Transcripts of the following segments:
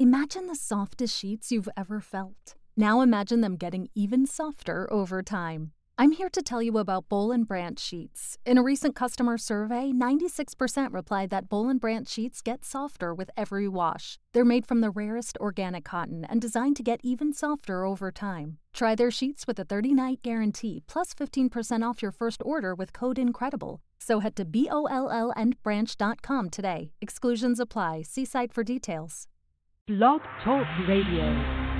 Imagine the softest sheets you've ever felt. Now imagine them getting even softer over time. I'm here to tell you about Boll and Branch sheets. In a recent customer survey, 96% replied that Boll and Branch sheets get softer with every wash. They're made from the rarest organic cotton and designed to get even softer over time. Try their sheets with a 30-night guarantee plus 15% off your first order with code INCREDIBLE. So head to BOLLandbranch.com today. Exclusions apply. See site for details. Blog Talk Radio.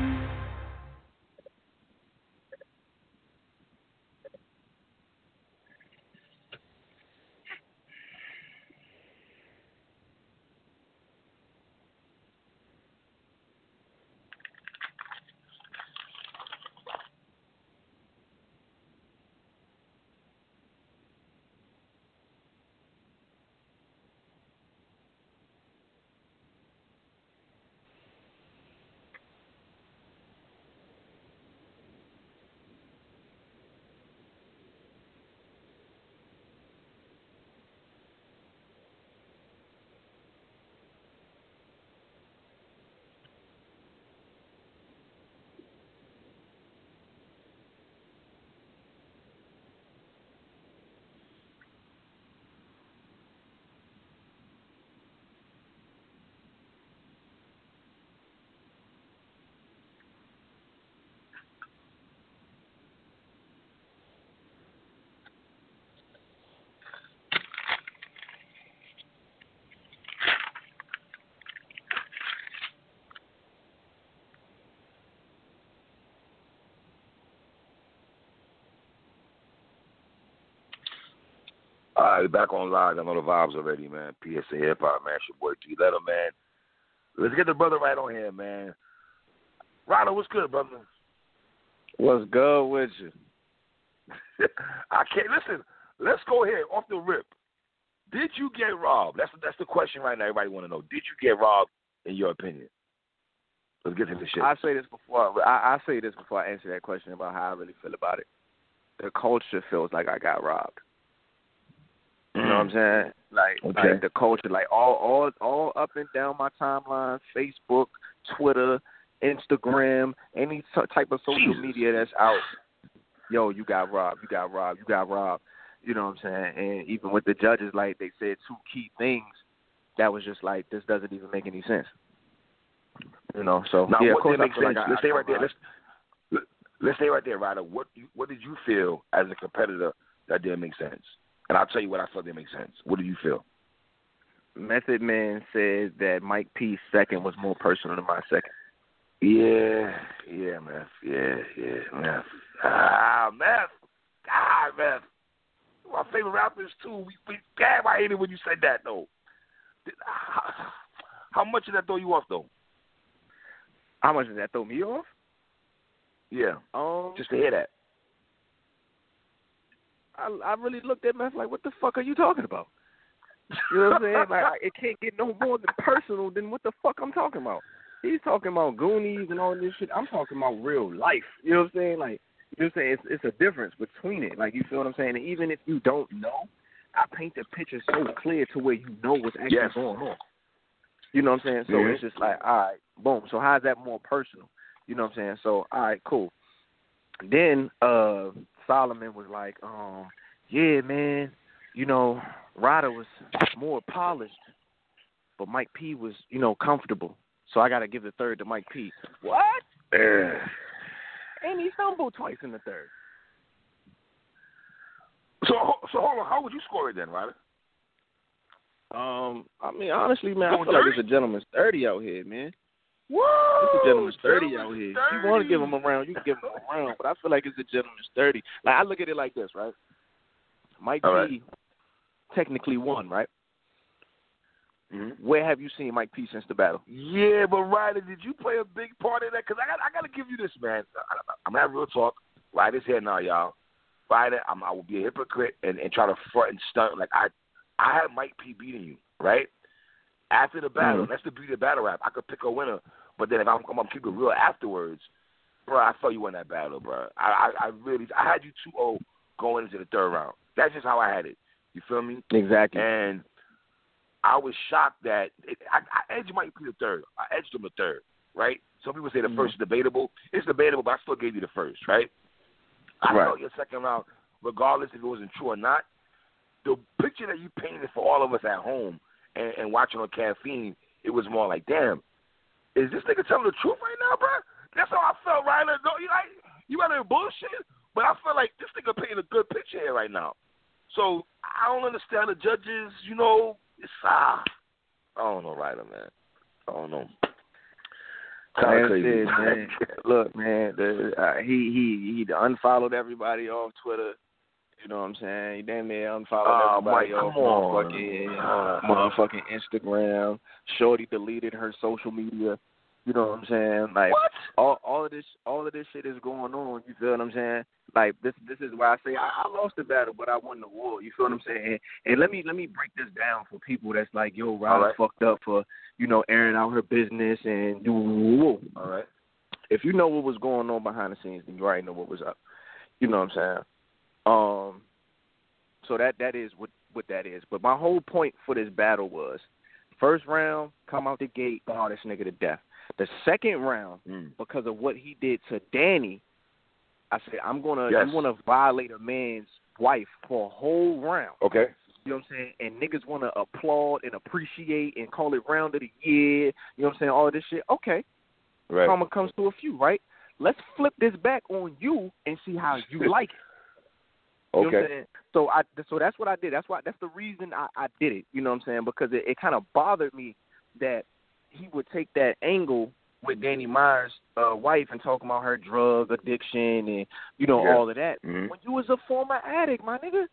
All right, back on live. I know the vibes already, man. PSA Hip Hop, man. It's your boy T Letter, man. Let's get the brother right on here, man. Ronald, what's good, brother? What's good with you? I can't listen. Let's go ahead off the rip. Did you get robbed? That's that's the question right now. Everybody want to know. Did you get robbed? In your opinion, let's get to the shit. I say this before. I, I say this before I answer that question about how I really feel about it. The culture feels like I got robbed. You know what I'm mm. saying? Like, Okay. like the culture, like all, all, all up and down my timeline, Facebook, Twitter, Instagram, any type of social Jesus. media that's out. Yo, you got robbed. You got robbed. You got robbed. You know what I'm saying? And even with the judges, like they said two key things that was just like this doesn't even make any sense. You know, so Now, yeah, of what course did make sense? like I, let's I stay right there. Let's let's stay right there, Ryder. What you, what did you feel as a competitor that didn't make sense? And I'll tell you what I felt didn't make sense. What did you feel? Method Man said that Mike P's second was more personal than my second. Yeah, yeah, Meth. Yeah, yeah, Meth. Ah, Meth. God, Meth. My favorite rappers too. We, we damn, I hated when you said that though. How, how much did that throw you off though? How much did that throw me off? Yeah, Um, just to hear that. I, I really looked at Meth like, what the fuck are you talking about? You know what I'm saying? Like, I, it can't get no more than personal than what the fuck I'm talking about. He's talking about Goonies and all this shit. I'm talking about real life. You know what I'm saying? Like, you know what I'm saying? It's, it's a difference between it. Like, you feel what I'm saying? And even if you don't know, I paint the picture so clear to where you know what's actually Yes. going on. You know what I'm saying? So Mhm. it's just like, all right, boom. So how's that more personal? You know what I'm saying? So all right, cool. Then uh Solomon was like, um, yeah, man, you know, Ryder was more polished, but Mike P was, you know, comfortable. So I gotta give the third to Mike P. What? Eh. And he stumbled twice in the third. So, so hold on. How would you score it then, Ryder? Um, I mean, honestly, man, I Going feel like 30? it's a gentleman's thirty out here, man. Woo! It's a gentleman's thirty out here. If you want to give him a round, you can give him a round. But I feel like it's a gentleman's thirty. Like I look at it like this, right? Mike All P technically won, right? Mhm. Where have you seen Mike P since the battle? Yeah, but Ryder, did you play a big part in that? Because I got, I got to give you this, man. I, I'm having real talk. Ryder's here now, y'all. Ryder, I'm, I will be a hypocrite and, and try to front and stunt. Like I, I had Mike P beating you, right? After the battle, Mhm. that's the beauty of battle rap. I could pick a winner, but then if I'm, I'm gonna keep it real afterwards, bro, I felt you won that battle, bro. I, I, I really, I had you 2-0 going into the third round. That's just how I had it. You feel me? Exactly. And I was shocked that it, I, I edged Mike P the third. I edged him the third, right? Some people say the Mhm. first is debatable. It's debatable, but I still gave you the first, right? I Right. thought your second round, regardless if it wasn't true or not, the picture that you painted for all of us at home and, and watching on caffeine, it was more like, damn, is this nigga telling the truth right now, bro? That's how I felt, Ryder. No, you like you got to bullshit, but I feel like this nigga painting a good picture here right now. So I don't understand the judges. You know, it's ah, I don't know, Ryder, man. I don't know. That's it, man. Look, man, the, uh, he he he unfollowed everybody off Twitter. You know what I'm saying? He damn near unfollowed Oh, everybody Mike, off come on. motherfucking, motherfucking Instagram. Shorty deleted her social media. You know what I'm saying? Like what? all all of this all of this shit is going on. You feel what I'm saying? Like this this is why I say I, I lost the battle, but I won the war. You feel what I'm saying? And, and let me let me break this down for people that's like, yo, Ryder right. fucked up for you know airing out her business and do. All right. If you know what was going on behind the scenes, then you already know what was up. You know what I'm saying? Um, so that that is what what that is. But my whole point for this battle was, first round, come out the gate, bar this nigga to death. The second round, Mm. because of what he did to Danny, I said I'm gonna yes. I'm gonna violate a man's wife for a whole round. Okay. You know what I'm saying? And niggas wanna applaud and appreciate and call it round of the year. You know what I'm saying? All this shit. Okay, Right. karma comes to a few, right? Let's flip this back on you and see how you like it. You know what I'm Okay. saying? So I so that's what I did. That's why that's the reason I, I did it. You know what I'm saying? Because it, it kind of bothered me that he would take that angle with Danny Myers' uh, wife and talk about her drug addiction and you know Yeah. all of that. Mhm. When you was a former addict, my nigga.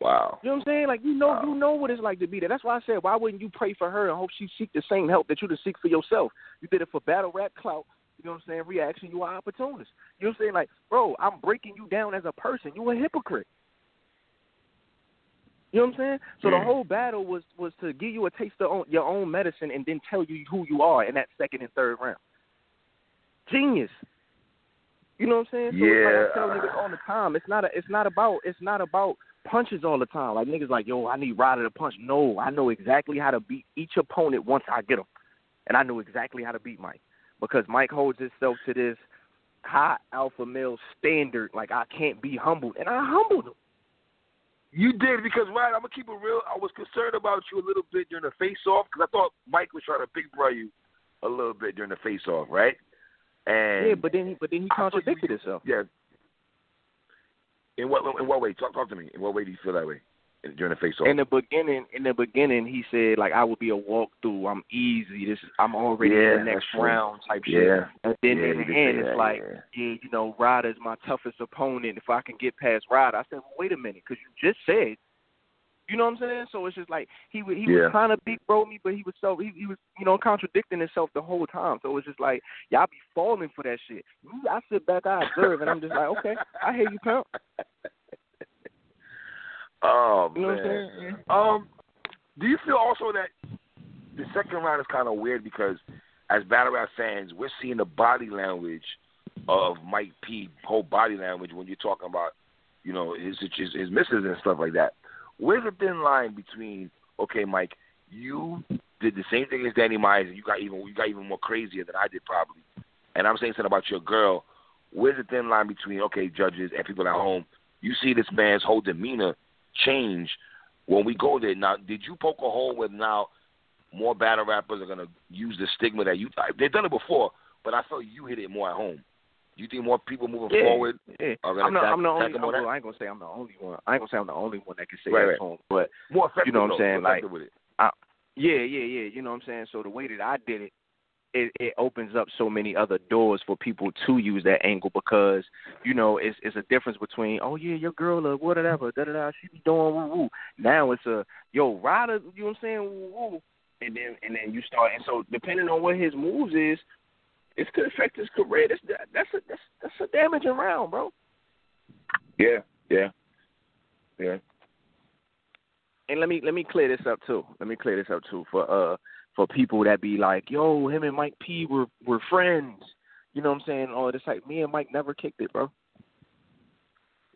Wow. You know what I'm saying? Like you know Wow. you know what it's like to be there. That's why I said why wouldn't you pray for her and hope she seek the same help that you to seek for yourself? You did it for battle rap clout. You know what I'm saying? Reaction, you are opportunist. You know what I'm saying? Like, bro, I'm breaking you down as a person. You a hypocrite. You know what I'm saying? So Mm. the whole battle was was to give you a taste of own, your own medicine and then tell you who you are in that second and third round. Genius. You know what I'm saying? So it's like I tell Yeah. niggas all the time. It's not a, it's not about it's not about punches all the time. Like niggas like, yo, I need Ryder to punch. No, I know exactly how to beat each opponent once I get them, and I know exactly how to beat Mike because Mike holds himself to this high alpha male standard. Like I can't be humbled, and I humbled him. You did because right. I'm gonna keep it real. I was concerned about you a little bit during the face off because I thought Mike was trying to big bro you a little bit during the face off, right? And yeah, but then he but then he thought you- contradicted himself. yeah. In what in what way? Talk talk to me. In what way do you feel that way during the face off? In the beginning, in the beginning, he said like I would be a walkthrough. I'm easy. This is I'm already Yeah, in the next round type shit. And then Yeah, in the end, it's that, like, yeah. yeah, you know, Ryder's my toughest opponent. If I can get past Ryder, I said, well, wait a minute, because you just said, you know what I'm saying? So it's just like he was he Yeah. was trying to big bro me, but he was so he, he was you know contradicting himself the whole time. So it's just like y'all be falling for that shit. I sit back, I observe, and I'm just like, okay, I hear you, pimp. Oh You know man. what I'm saying? Um, do you feel also that the second round is kind of weird because as battle rap fans, we're seeing the body language of Mike P. Whole body language when you're talking about, you know, his his, his misses and stuff like that. Where's the thin line between okay, Mike, you did the same thing as Danny Myers, and you got even you got even more crazier than I did probably, and I'm saying something about your girl. Where's the thin line between okay, judges and people at home? You see this man's whole demeanor change when we go there. Now, did you poke a hole with now more battle rappers are gonna use the stigma that you they've done it before, but I felt you hit it more at home. Do you think more people moving Yeah, forward yeah. are I'm not. attack, I'm the only. I'm? I ain't gonna say I'm the only one. I ain't gonna say I'm the only one that can say Right, that right. home, but more effective? you know what I'm though, saying, like- it. Yeah, yeah, yeah. You know what I'm saying? So the way that I did it, it, it opens up so many other doors for people to use that angle because, you know, it's it's a difference between, oh yeah, your girl or whatever, da da da, she be doing woo woo. Now it's a yo, rider you know what I'm saying, woo woo. And then and then you start and so depending on what his moves is, it could affect his career. That's that's a that's that's a damaging round, bro. Yeah, yeah, yeah. and let me let me clear this up too. Let me clear this up too for uh for people that be like, yo, him and Mike P were were friends. You know what I'm saying? Oh, it's like me and Mike never kicked it, bro.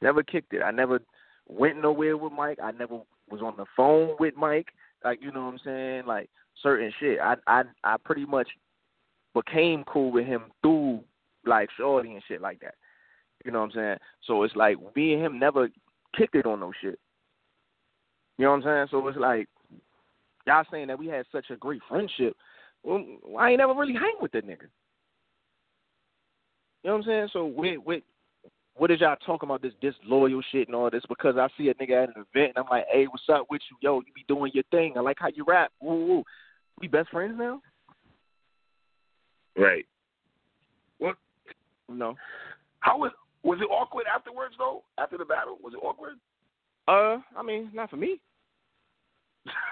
Never kicked it. I never went nowhere with Mike. I never was on the phone with Mike, like you know what I'm saying, like certain shit. I I I pretty much became cool with him through like Shorty and shit like that. You know what I'm saying? So it's like me and him never kicked it on no shit. You know what I'm saying? So it's like y'all saying that we had such a great friendship. Well, I ain't never really hang with that nigga. You know what I'm saying? So with with what is y'all talking about this disloyal shit and all this? Because I see a nigga at an event and I'm like, hey, what's up with you? Yo, you be doing your thing. I like how you rap. Woo woo. We best friends now? Right. What? No. How was was it awkward afterwards though? After the battle, was it awkward? Uh, I mean, not for me.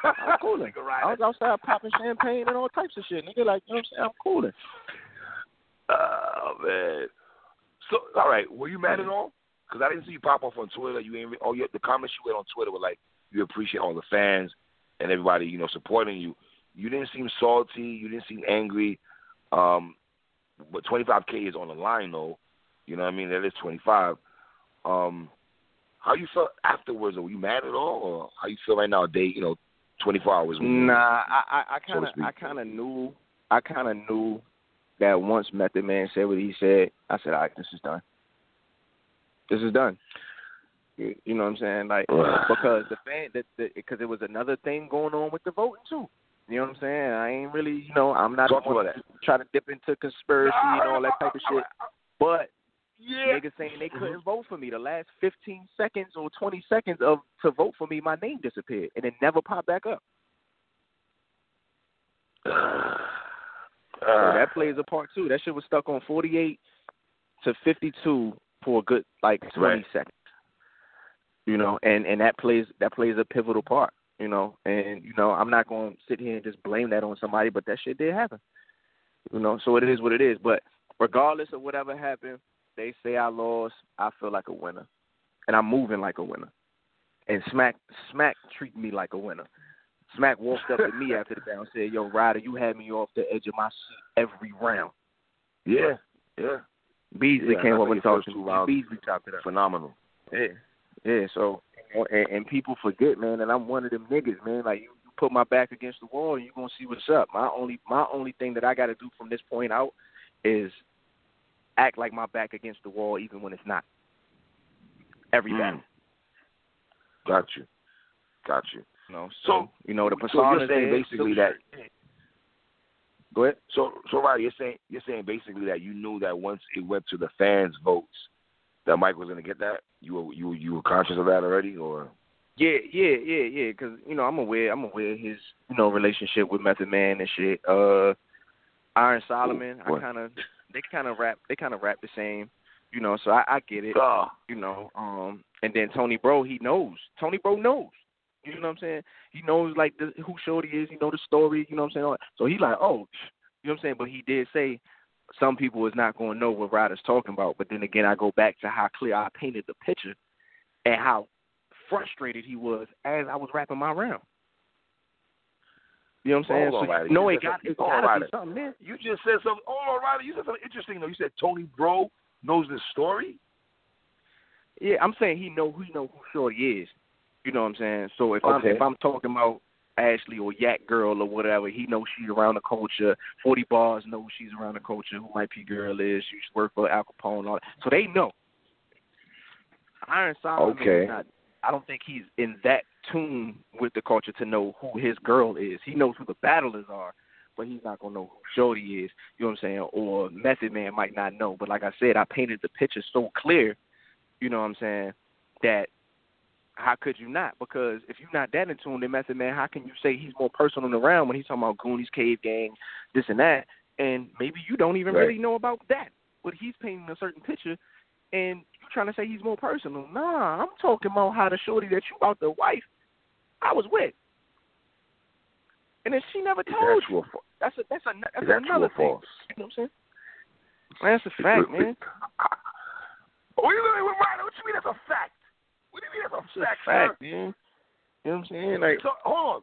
I'm cooling. I was outside popping champagne and all types of shit. Nigga, like, you know what I'm saying? I'm cooling. Oh man. So all right, were you mad at all? Because I didn't see you pop off on Twitter. You ain't. Oh, you, the comments you had on Twitter were like you appreciate all the fans and everybody you know supporting you. You didn't seem salty. You didn't seem angry. Um, but 25k is on the line though. You know what I mean? That is 25. Um, how you felt afterwards? Were you mad at all, or how you feel right now? Day, you know, 24 hours. Nah, I I kind of I kind of knew I kind of knew that once Method Man said what he said, I said, all right, this is done. This is done. You, you know what I'm saying? Like because the fan, that because there was another thing going on with the voting too. You know what I'm saying? I ain't really, you know, I'm not trying to try to dip into conspiracy and all that type of shit. But yeah. niggas saying they couldn't vote for me. The last 15 seconds or 20 seconds of to vote for me, my name disappeared and it never popped back up. So Uh, that plays a part too. That shit was stuck on 48 to 52 for a good like 20 Right. seconds. You know, and and that plays that plays a pivotal part. You know, and you know I'm not going to sit here and just blame that on somebody, but that shit did happen. You know, so it is what it is. But regardless of whatever happened, they say I lost. I feel like a winner, and I'm moving like a winner. And Smack Smack treat me like a winner. Smack walked up to me after the battle and said, "Yo, Ryder, you had me off the edge of my seat every round." yeah, yeah, Beasley Yeah, came up and talked to two me. rounds- Beasley chopped it up. phenomenal. Yeah, yeah. So, and, and people forget, man, that I'm one of them niggas, man. Like you, you put my back against the wall, and you gonna see what's up. My only, my only thing that I got to do from this point out is act like my back against the wall, even when it's not. Every Mm. battle, Got you, got you. you know. So, So- you know the so persona. you're saying basically that. Go ahead. So, so right, you're saying you're saying basically that you knew that once it went to the fans' votes, that Mike was going to get that. You were you you were conscious of that already, or Yeah, yeah, yeah, yeah. Because you know, I'm aware. I'm aware of his you know relationship with Method Man and shit. Uh, Iron Solomon. I kind of they kind of rap. They kind of rap the same. You know, so I, I get it. oh, You know, um, and then Tony Bro, he knows. Tony Bro knows. You know what I'm saying? He knows like the, who Shorty is. He know the story. You know what I'm saying? So he like, oh, you know what I'm saying? But he did say some people is not going to know what Ryder's talking about. But then again, I go back to how clear I painted the picture and how frustrated he was as I was rapping my round. You know what I'm saying? So you it got it's got to be something there. you just said something. Oh, Ryder, you said something interesting though. You said Tony Bro knows this story. Yeah, I'm saying he know he know who Shorty is. You know what I'm saying? So if I'm if I'm talking about Ashley or Yak Girl or whatever, he knows she's around the culture. Forty Bars knows she's around the culture. Who my P girl is? She used to work for Al Capone. And all that. So they know. Iron Solomon Okay. is not. I don't think he's in that tune with the culture to know who his girl is. He knows who the battlers are, but he's not gonna know who Shorty is. You know what I'm saying? Or Method Man might not know. But like I said, I painted the picture so clear. You know what I'm saying? That how could you not? Because if you're not that in tune, then Method Man, how can you say he's more personal around when he's talking about Goonies, Cave Gang, this and that, and maybe you don't even Right. really know about that, but he's painting a certain picture, and trying to say he's more personal? Nah, I'm talking about how the shorty that you about the wife I was with, and then she never told you. That's a that's a that's Is that true another thing. false? You know what I'm saying? That's a fact, man. Wait, wait, wait, Ryder, what do you mean that's a fact? What do you mean that's a It's a fact, fact, sir? man. You know what I'm saying? Like, So hold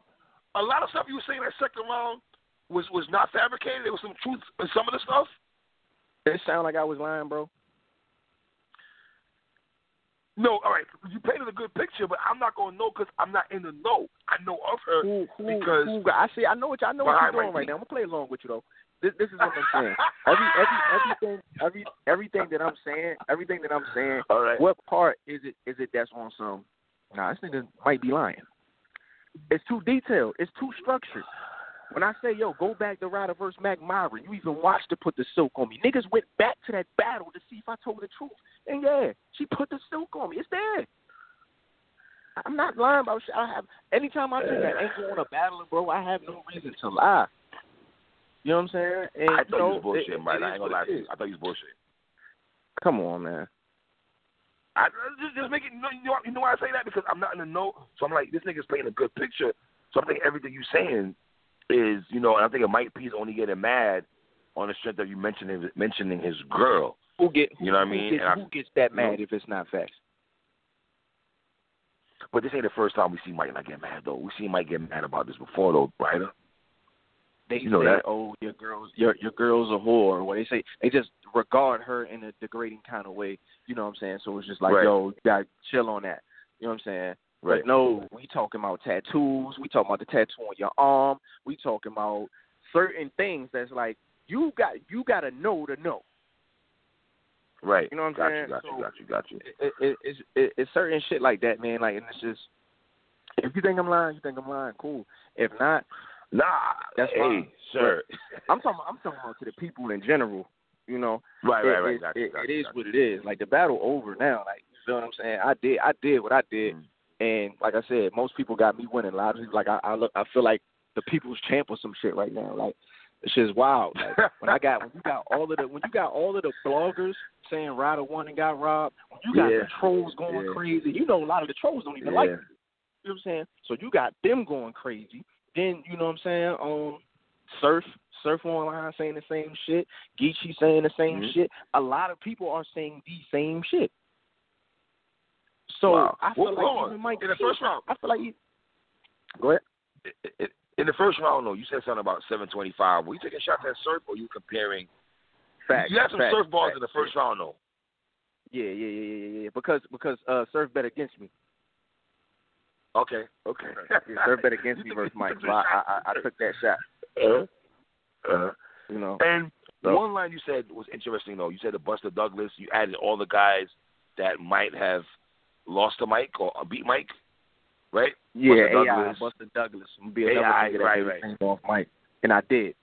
on. A lot of stuff you were saying that second round was was not fabricated. There was some truth in some of the stuff. it sound like I was lying, bro. No, all right. You painted a good picture, but I'm not gonna know because I'm not in the know. I know of her Who, who, because who, I see. I know what I know what you're doing right now. I'm gonna play along with you though. This, this is what I'm saying. Every, every, everything, every, everything that I'm saying, everything that I'm saying. all right. What part is it? Is it that's on some? Nah, this nigga might be lying. It's too detailed. It's too structured. When I say, yo, go back to Ryder versus Mac Myron, you even watched her put the silk on me. Niggas went back to that battle to see if I told the truth. And yeah, she put the silk on me. It's there. I'm not lying about shit. I have anytime I take that ankle on a battle, bro, I have no reason to lie. You know what I'm saying? And, I thought you know, you was bullshitting, it- right? it I ain't gonna lie to you. I thought you was bullshitting. Come on, man. I just, just make it. You know, you know, you know why I say that because I'm not in the know. So I'm like, this nigga's painting a good picture. So I think everything you saying is, you know, and I think Mike P's only getting mad on the strength of you mentioning mentioning his girl. Who get? You know what I mean? Gets, who gets that you know- mad if it's not facts? But this ain't the first time we see Mike not get mad though. We seen Mike get mad about this before though, right? They You know say, that. "Oh, your girl's your your girl's a whore." What they say, they just regard her in a degrading kind of way. You know what I'm saying? So it's just like, Right. yo, you gotta chill on that. You know what I'm saying? Right. But no, we talking about tattoos. We talking about the tattoo on your arm. We talking about certain things that's like you got you got to know to know. Right. You know what I'm got saying? You, got So- you. Got you. Got you. It, it, it's it, it's certain shit like that, man. Like, and it's just if you think I'm lying, you think I'm lying. Cool. If not, Nah. That's hey, fine. sir. I'm talking. I'm talking about to the people in general. You know, right. Right. Right. it, you. it, got it you, is what it is. Like the battle over now. Like you feel what I'm saying? I did. I did what I did, Mm. And like I said, most people got me winning. A lot of people, like I, I look. I feel like the people's champ or some shit right now. Like it's just wild. Like when I got when you got all of the when you got all of the bloggers saying Ryder won and got robbed. When you got Yeah. the trolls going Yeah. crazy. You know, a lot of the trolls don't even Yeah. like. You. you know what I'm saying? So you got them going crazy. Then you know what I'm saying? Um, Surf, Surf online saying the same shit. Geechee saying the same Mhm. shit. A lot of people are saying the same shit. So Wow. I feel Well, like hold even Mike In the P- first round. I feel like he, go ahead. in- in the first round, though, you said something about 725. Were you taking shots at Surf, or you comparing? Facts. you had some facts, surf balls facts. in the first round, though. Yeah, yeah, yeah, yeah, yeah, yeah. Because because uh, Surf bet against me. Okay, okay. Yeah, Surf bet against me versus took- Mike. So I. I I I took that shot. Uh, uh, You know. and So- one line you said was interesting, though. You said the Buster Douglas, you added all the guys that might have lost to Mike or beat Mike, right? Yeah, Buster AI, Douglas. Buster Douglas. Be AI, right, right. off Mike, and I did.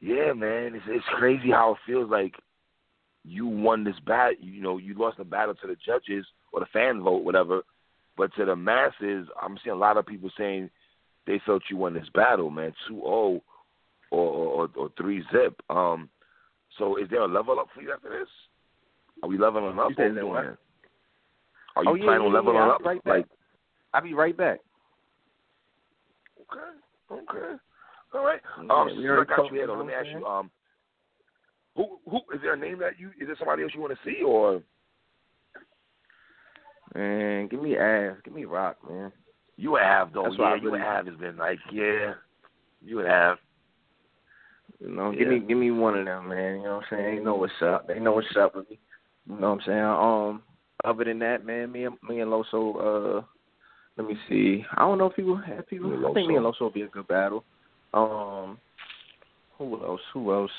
Yeah, man, it's it's crazy how it feels like you won this battle. You know, you lost the battle to the judges or the fan vote, whatever. But to the masses, I'm seeing a lot of people saying they felt you won this battle, man, two zero or or or three zip. Um, so is there a level up for you after this? Are we leveling up? You said or doing what? that? Are you Oh, yeah, planning on leveling yeah, up? right like, I'll be right back. okay, okay, all right. Yeah, Um, we since already I got you here, you though, know let me ask you. Um, who who is there a name that you? Is there somebody else you want to see or? Man, give me ass, give me rock, man. You would have though, That's yeah. You would have has been like, yeah. You would have. You know, Yeah. give me give me one of them, man. You know what I'm saying? They know what's up. They know what's up with me. You know what I'm saying? Um, other than that, man, me and me and Loso, uh, let me see. I don't know if people have people. I think me and Loso will be a good battle. Um, who else? Who else?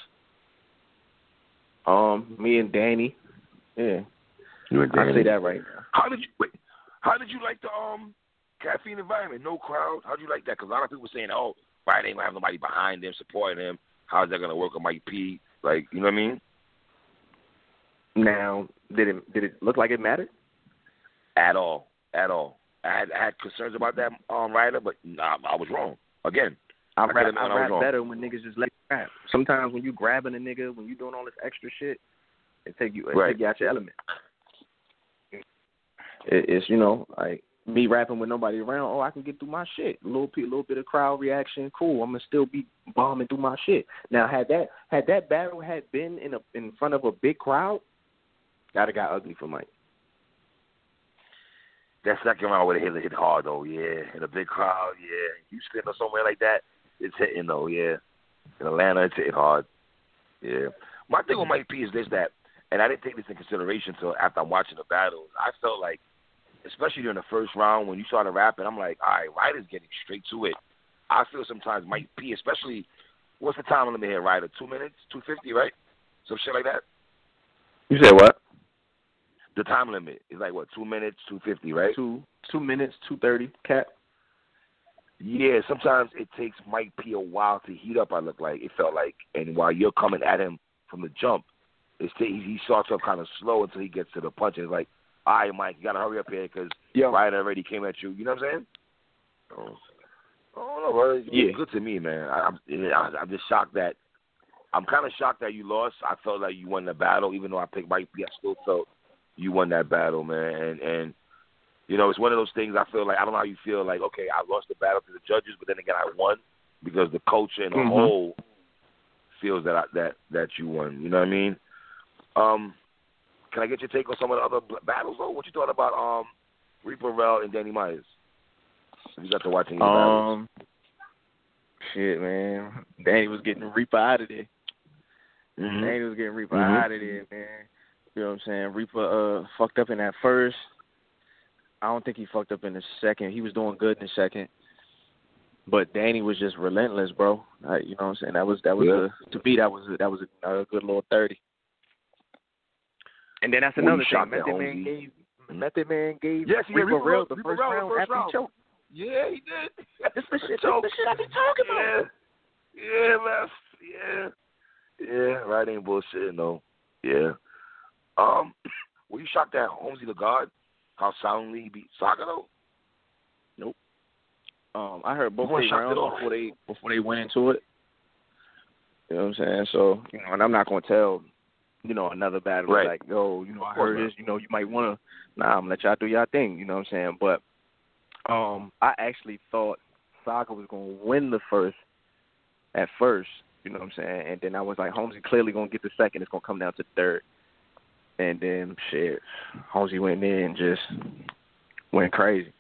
Um, me and Danny. Yeah, You and Danny. I say that right now. How did you wait? How did you like the um caffeine environment? No crowd. How would you like that? Because a lot of people saying, "Oh, Ryder ain't gonna have nobody behind them supporting him. How's that gonna work with Mike P?" Like, you know what I mean? Now, did it did it look like it mattered? At all, at all. I had, I had concerns about that um rider, but nah, I was wrong again. I I rap, I when I was rap wrong. better when niggas just let you rap. Sometimes when you grabbing a nigga, when you doing all this extra shit, it take you it Right. take you out your element. It, it's you know like me rapping with nobody around. Oh, I can get through my shit. A little bit, little bit of crowd reaction. Cool. I'm gonna still be bombing through my shit. Now, had that had that battle had been in a in front of a big crowd, that'd have got ugly for Mike. That second round would have hit, hit hard though, yeah. In a big crowd, yeah. Houston or somewhere like that, it's hitting though, yeah. In Atlanta, it's hitting hard, yeah. My thing with Mike P is this: that and I didn't take this in consideration until after I'm watching the battles. I felt like, especially during the first round when you started rapping, I'm like, all right, Ryder's getting straight to it. I feel sometimes Mike P, especially, what's the time limit here, Ryder? Two minutes, two fifty, right? Some shit like that. You said what? The time limit is like what, two minutes, two fifty, right? Two two minutes, two thirty, cap. Yeah, sometimes it takes Mike P a while to heat up. I look like it felt like, and while you're coming at him from the jump, it's t- he starts off kind of slow until he gets to the punch. And it's like, all right, Mike, you gotta hurry up here because Ryder already came at you. You know what I'm saying? Oh, oh no, bro. It Yeah. good to me, man. I, I'm I, I'm just shocked that I'm kind of shocked that you lost. I felt like you won the battle, even though I picked Mike P. I still felt you won that battle, man. And and you know, it's one of those things. I feel like I don't know how you feel. Like, okay, I lost the battle to the judges, but then again, I won because the culture in the Mhm. whole feels that I, that that you won. You know what I mean? Um, can I get your take on some of the other battles? though? what you thought about um, Reaper Rel and Danny Myers? Have you got to watch any battles? Um, shit, man. Danny was getting Reaper out of there. Mhm. Danny was getting Reaper Mhm. out of there, man. You know what I'm saying? Reaper uh fucked up in that first. I don't think he fucked up in the second. He was doing good in the second. But Danny was just relentless, bro. Like, you know what I'm saying? That was that was Yeah. a, to me that was a, that was a, a good little thirty. And then that's Well, another shot thing. Method Man gave Method Man gave Yes, he Reaper Reaper Rel the Reaper first Rel round first after round. he choked. Yeah, he did. This the shit. This the shit I be talking about. Yeah, yeah, man. Yeah, yeah. Right, ain't bullshit, no. Yeah. Um, were you shocked at Holmesy the God? How soundly he beat Saga though? Nope. Um, I heard both You weren't they shocked rounds before they before they went into it. You know what I'm saying? So, you know, and I'm not gonna tell, you know, another battle Right. like, yo, you know, I heard this, you know, you might wanna nah, I'm gonna let y'all do y'all thing, you know what I'm saying? But um I actually thought Saga was gonna win the first at first, you know what I'm saying? And then I was like, Holmesy clearly gonna get the second, it's gonna come down to the third. And then shit, Holmesy went in and just went crazy.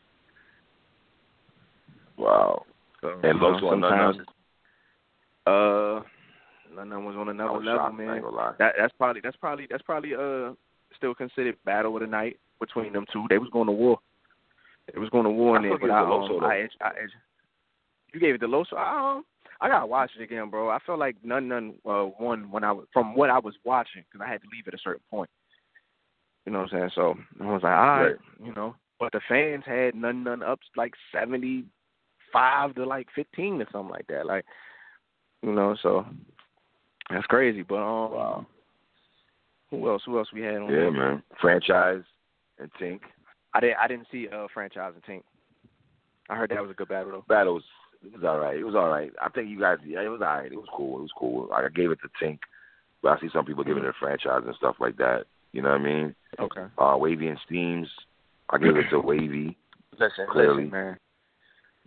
Wow. So, And you know, Los on none sometimes, uh, none was on another level, shocked, man. ain't gonna lie. That that's probably that's probably that's probably uh still considered battle of the night between them two. They was going to war. They was going to war in there, but I, it to Loso, um. I, I. You gave it to Loso. I, um, I gotta watch it again, bro. I felt like none none uh won when I was from what I was watching because I had to leave at a certain point. You know what I'm saying? So I was like, all right, Right. you know. But the fans had none none ups like seventy five to like fifteen or something like that. Like, you know, so that's crazy. But um, Wow. who else? Who else we had on? Yeah, there? man. Franchise and Tink. I didn't. I didn't see uh franchise and Tink. I heard that was a good battle though. Battle was it was all right. It was all right. I think you guys. Yeah, it was all right. It was cool. It was cool. I gave it to Tink, but I see some people giving it a franchise and stuff like that. You know what I mean? Okay. Uh, Wavy and Steams. I gave it to Wavy. Listen, Clearly. listen, man.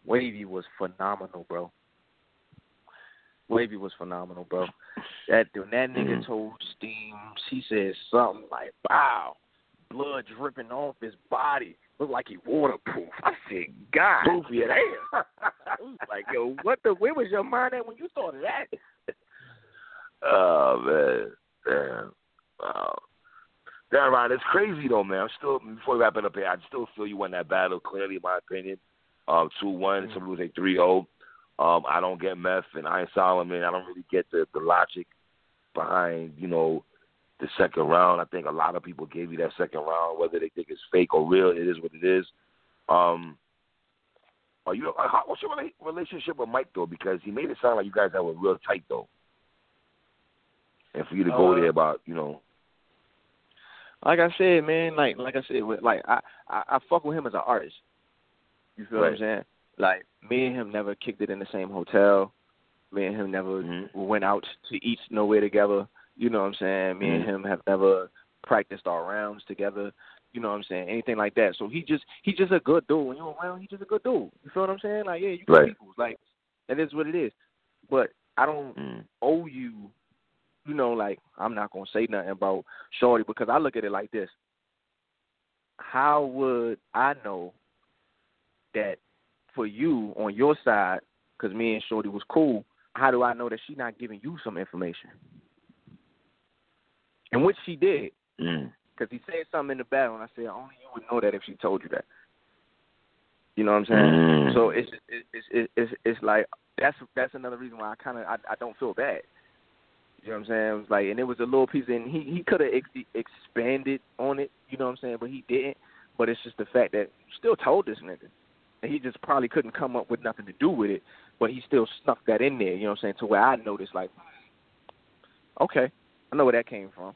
Wavy was phenomenal, bro. Wavy was phenomenal, bro. That when that nigga Mhm. told Steams, he said something like, "Wow, blood dripping off his body, looked like he waterproof." I said, "God, Proof, yeah. damn." I was like, "Yo, what the? Where was your mind at when you thought of that?" Oh man, damn. Wow. Damn right, it's crazy though, man. I'm still before we wrap it up here, I still feel you won that battle, clearly in my opinion. Um two one, some people say three oh. Um, I don't get meth and Iron Solomon, I don't really get the, the logic behind, you know, the second round. I think a lot of people gave you that second round, whether they think it's fake or real, it is what it is. Um are you uh, how, what's your relationship with Mike though? Because he made it sound like you guys have a real tight though. And for you to go Uh, there about, you know, like I said, man, like like I said, with, like I, I I fuck with him as an artist. You feel what I'm saying? Like me and him never kicked it in the same hotel. Me and him never Mhm. went out to eat nowhere together. You know what I'm saying? Me and Mhm. him have never practiced our rounds together. You know what I'm saying? Anything like that. So he just he's just a good dude. When you're around, he's just a good dude. You feel what I'm saying? Like yeah, you good Right. people. Like that is what it is. But I don't mm, owe you, you know, like I'm not gonna say nothing about Shorty because I look at it like this. How would I know that for you on your side, because me and Shorty was cool, how do I know that she not giving you some information? and which she did Mm. because he said something in the battle, and I said only you would know that if she told you that. You know what I'm saying? Mm. So it's it's it's it's it's like that's that's another reason why I kind of I, I don't feel bad. You know what I'm saying? It was like, and it was a little piece, and he he could have ex- expanded on it. You know what I'm saying? But he didn't. But it's just the fact that still told this nigga, and he just probably couldn't come up with nothing to do with it. But he still snuck that in there. You know what I'm saying? To where I noticed, like, okay, I know where that came from.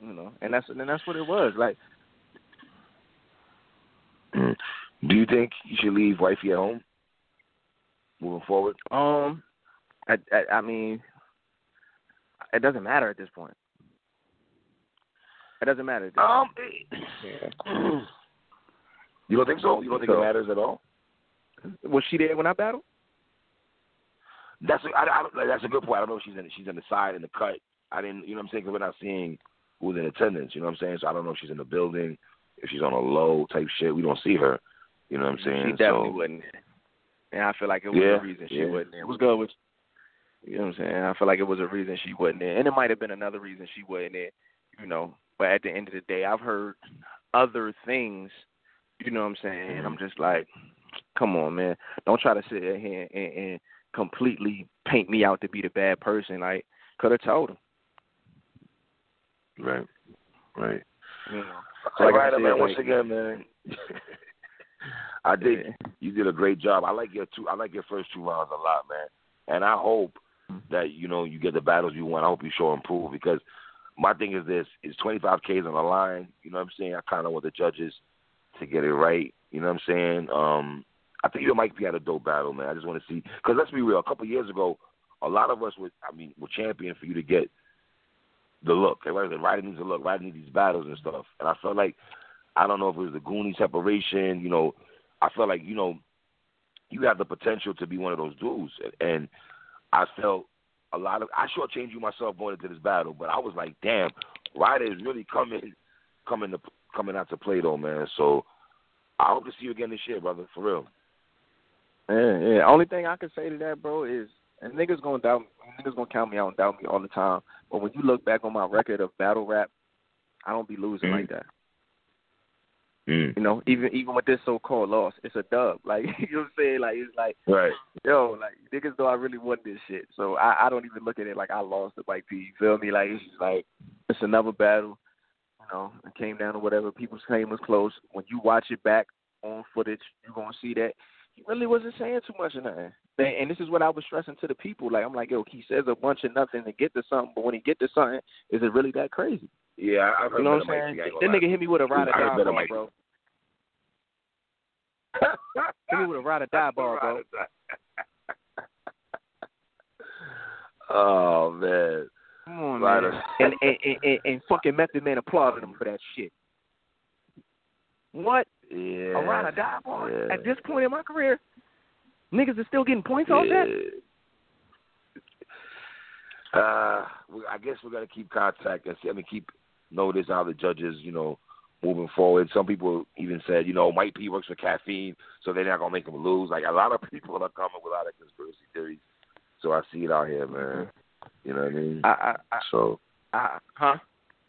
You know, and that's and that's what it was. Like. Do you think you should leave wifey at home moving forward? um, I I, I mean, it doesn't matter at this point. It doesn't matter. At this Um, point. you don't think so? You don't think So- it matters at all? Was she there when I battled? That's a, I, I, that's a good point. I don't know if she's in she's in the side in the cut. I didn't, you know what I'm saying? Because we're not seeing who's in attendance. You know what I'm saying? So I don't know if she's in the building, if she's on a low type shit. We don't see her. You know what I'm saying? She definitely so, wasn't there. And I feel like it was Yeah, a reason she yeah. wasn't there. It was good with you know what I'm saying? I feel like it was a reason she wasn't there. And it might have been another reason she wasn't there, you know. But at the end of the day I've heard other things, you know what I'm saying? And I'm just like, Come on, man. Don't try to sit here and, and completely paint me out to be the bad person. Like, could have told him. right, right. You know. All Like I said, man. Once again, man. I think you did a great job. I like your two. I like your first two rounds a lot, man. And I hope that you know you get the battles you want. I hope you show improve because my thing is this: is 25 Ks on the line. You know what I'm saying? I kind of want the judges to get it right. You know what I'm saying? Um, I think you and Mike P had a dope battle, man. I just want to see because let's be real. A couple years ago, a lot of us were, I mean, were champion for you to get the look. Everybody said Ryder needs a look. Ryder these battles and stuff. And I felt like I don't know if it was the Goonie separation. You know, I felt like you know you have the potential to be one of those dudes, and. and I felt a lot of I shortchanged you myself going into this battle, but I was like, damn, Ryder is really coming, coming to coming out to play though, man. So I hope to see you again this year, brother, for real. Yeah, yeah. Only thing I can say to that, bro, is and niggas gonna doubt me. Niggas gonna count me out and doubt me all the time. But when you look back on my record of battle rap, I don't be losing Mhm. like that. Mm. You know, even even with this so called loss, it's a dub. Like you know what I'm saying? Like it's like, Right. yo, like niggas know I really won this shit. So I, I don't even look at it like I lost to Mike P. You feel me? Like it's just like it's another battle. You know, it came down to whatever people's claim was close. When you watch it back on footage, you're gonna see that he really wasn't saying too much of nothing. And and this is what I was stressing to the people. Like I'm like, yo, he says a bunch of nothing to get to something, but when he get to something, is it really that crazy? Yeah, I've heard You know what I'm saying? Mike P, I ain't That nigga hit me with a ride or I die bar, bro. Hit me with a ride or die bar, bro. Oh man. Come on, Ride man. And, and, and, and, fucking Method Man applauded him for that shit. What? Yeah. A ride or die bar? yeah. At this point in my career, niggas are still getting points off that? Uh, I guess we're gonna keep contact and see, I mean keep notice how the judges, you know, moving forward. Some people even said, you know, Mike P works for caffeine, so they're not gonna make him lose. Like a lot of people are coming with a lot of conspiracy theories. So I see it out here, man. You know what I mean? I, I, I, so I, huh?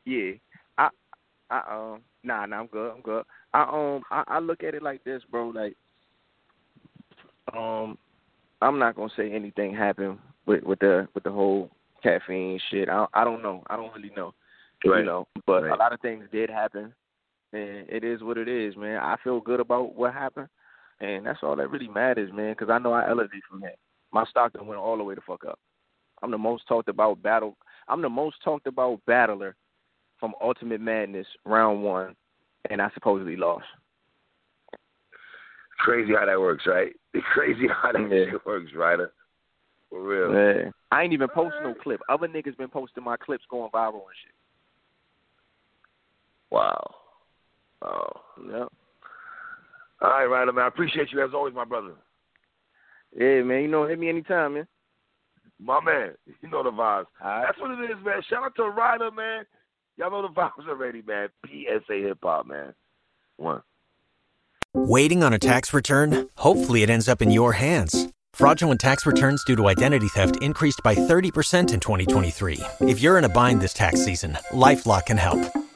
Yeah. I, I, um, nah, nah, I'm good. I'm good. I, um, I, I look at it like this, bro. Like, um, I'm not gonna say anything happened with with the with the whole caffeine shit. I, I don't know. I don't really know. Right. You know, but Right. a lot of things did happen, and it is what it is, man. I feel good about what happened, and that's all that really matters, man. Because I know I elevated from that. My stock done went all the way the fuck up. I'm the most talked about battle. I'm the most talked about battler from Ultimate Madness round one, and I supposedly lost. crazy how that works, right? It's crazy how that Yeah. shit works, Ryder. For real. Yeah. I ain't even post no clip. Other niggas been posting my clips going viral and shit. Wow. Oh. yeah. All right, Ryder, man. I appreciate you as always, my brother. Yeah, man. You know, hit me anytime, man. My man. You know the vibes. All right. That's what it is, man. Shout out to Ryder, man. Y'all know the vibes already, man. PSA Hip Hop, man. One. Waiting on a tax return? Hopefully, it ends up in your hands. Fraudulent tax returns due to identity theft increased by 30% in 2023. If you're in a bind this tax season, LifeLock can help.